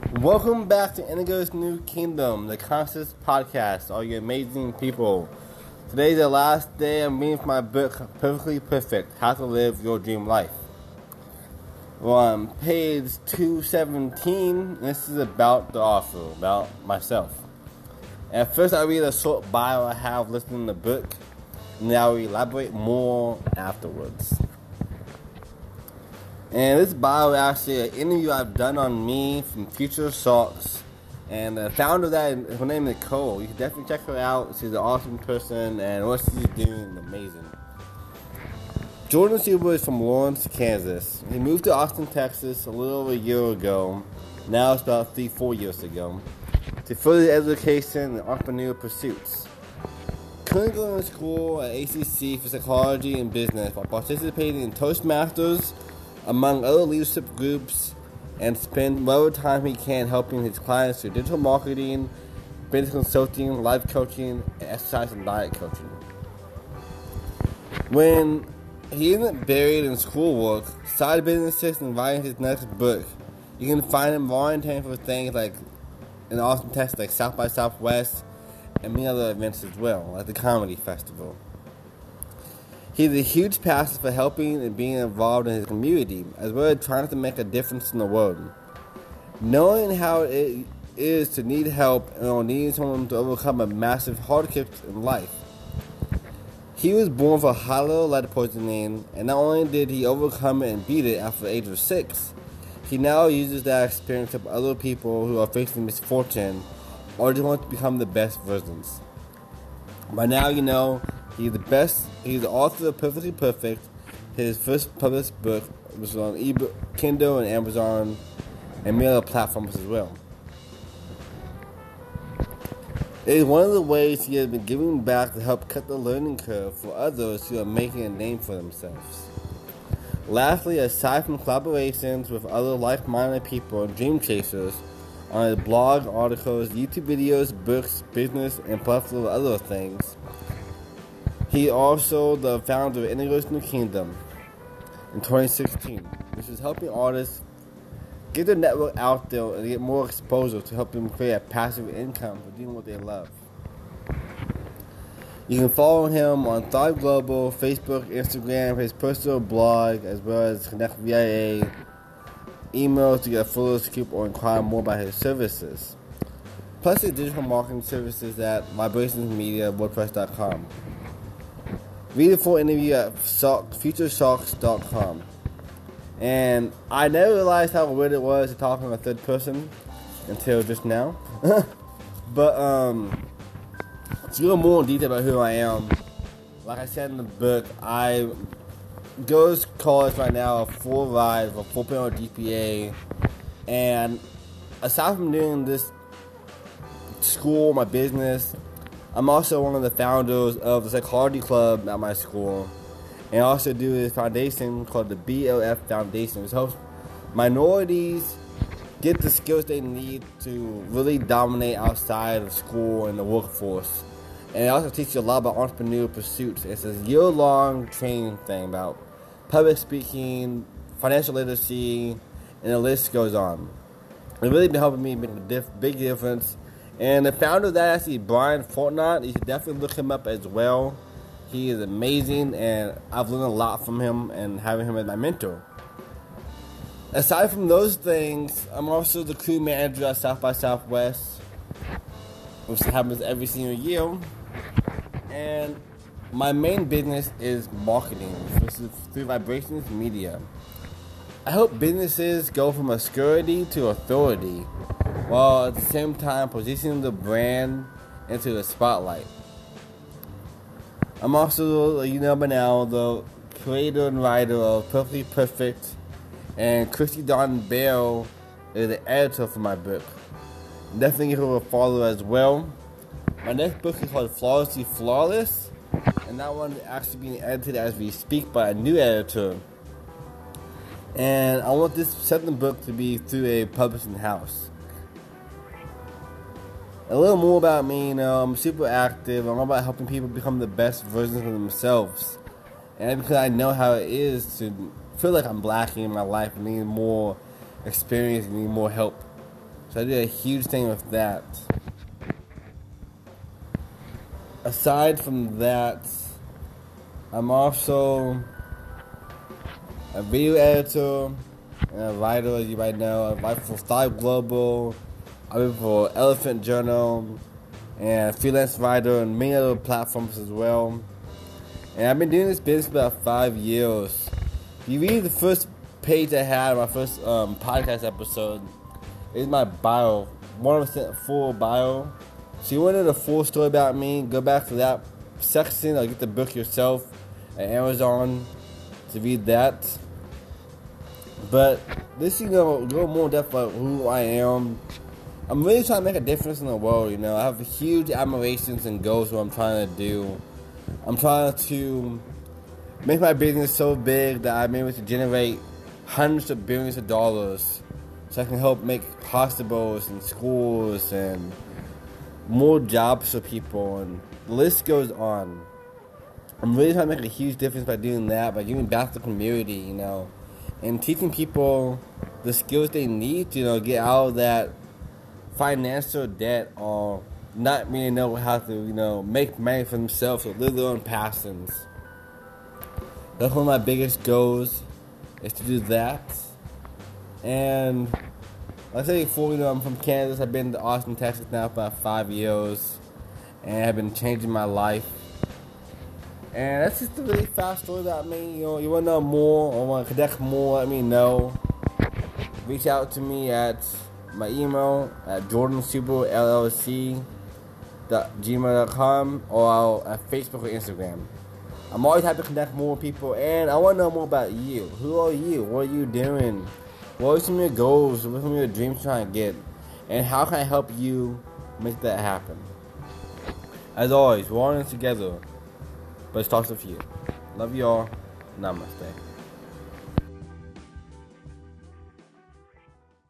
Welcome back to Indigo's New Kingdom, the Conscious Podcast, all you amazing people. Today's the last day I'm reading my book, Perfectly Perfect How to Live Your Dream Life. Well, on page 217, this is about the author, about myself. At first, I read a short bio I have listed in the book, and then I'll elaborate more afterwards. And this bio is actually an interview I've done on me from Future Socks. And the founder of that, her name is Nicole. You can definitely check her out. She's an awesome person, and what she's doing is amazing. Jordan Silver is from Lawrence, Kansas. He moved to Austin, Texas a little over a year ago. Now it's about three, four years ago. To further education and entrepreneurial pursuits. Currently going to school at ACC for psychology and business while participating in Toastmasters among other leadership groups and spend whatever time he can helping his clients through digital marketing, business consulting, life coaching, and exercise and diet coaching. When he isn't buried in schoolwork, side businesses, and writing his next book, you can find him volunteering for things like in Austin, Texas, like South by Southwest, and many other events as well, like the Comedy Festival. He's a huge passion for helping and being involved in his community, as well as trying to make a difference in the world. Knowing how it is to need help and needing someone to overcome a massive hardship in life. He was born for high level lead poisoning, and not only did he overcome it and beat it after the age of six, he now uses that experience to help other people who are facing misfortune or just want to become the best versions. By now, you know He's the best. He's the author of Perfectly Perfect. His first published book was on ebook, Kindle, and Amazon, and many other platforms as well. It is one of the ways he has been giving back to help cut the learning curve for others who are making a name for themselves. Lastly, aside from collaborations with other like-minded people and dream chasers on his blog, articles, YouTube videos, books, business, and plus of other things, he also the founder of Indigo's New Kingdom in 2016, which is helping artists get their network out there and get more exposure to help them create a passive income for doing what they love. You can follow him on Thrive Global, Facebook, Instagram, his personal blog, as well as Connect VIA, emails to get a fuller scoop or inquire more about his services. Plus his digital marketing services at vibrationsmedia.wordpress.com. Read the full interview at futuresocks.com. And I never realized how weird it was to talk in a third person until just now. but um, to go more in detail about who I am, like I said in the book, I go to college right now, a full ride, a 4.0 GPA, and aside from doing this school, my business, I'm also one of the founders of the psychology club at my school, and I also do this foundation called the BLF Foundation, which helps minorities get the skills they need to really dominate outside of school and the workforce. And it also teaches you a lot about entrepreneurial pursuits. It's a year-long training thing about public speaking, financial literacy, and the list goes on. It's really been helping me make a diff- big difference and the founder of that actually Brian Fortnott. You should definitely look him up as well. He is amazing, and I've learned a lot from him and having him as my mentor. Aside from those things, I'm also the crew manager at South by Southwest, which happens every single year. And my main business is marketing, which is through Vibrations Media. I help businesses go from obscurity to authority while at the same time positioning the brand into the spotlight. I'm also, you know by now, the creator and writer of Perfectly Perfect, and Christy Dawn Bell is the editor for my book. Definitely give her a follow as well. My next book is called Flawlessly Flawless, and that one is actually being edited as we speak by a new editor. And I want this second book to be through a publishing house a little more about me, you know, I'm super active. I'm about helping people become the best versions of themselves. And because I know how it is to feel like I'm lacking in my life and need more experience and need more help. So I did a huge thing with that. Aside from that, I'm also a video editor and a writer, as you might know. I write for Thrive Global, I write for Elephant Journal, and freelance writer and many other platforms as well. And I've been doing this business for about five years. If you read the first page I had, my first um, podcast episode, is my bio, 100% full bio. So you wanted a full story about me, go back to that section or get the book yourself at Amazon to read that. But this, you know, go more depth about who I am. I'm really trying to make a difference in the world, you know. I have huge admirations and goals what I'm trying to do. I'm trying to make my business so big that I'm able to generate hundreds of billions of dollars so I can help make hospitals and schools and more jobs for people and the list goes on. I'm really trying to make a huge difference by doing that, by giving back to the community, you know, and teaching people the skills they need to, you know, get out of that financial debt or not really know how to, you know, make money for themselves or live their own passions. That's one of my biggest goals is to do that. And I said before, you know, I'm from Kansas. I've been to Austin, Texas now for about five years. And I've been changing my life. And that's just a really fast story about me. You know, you want to know more or want to connect more, let me know. Reach out to me at my email at jordansuperllc.gmail.com or at Facebook or Instagram. I'm always happy to connect more people, and I want to know more about you. Who are you? What are you doing? What are some of your goals? What are some of your dreams trying to get? And how can I help you make that happen? As always, we're all in together, but it starts with you. Love y'all. Namaste.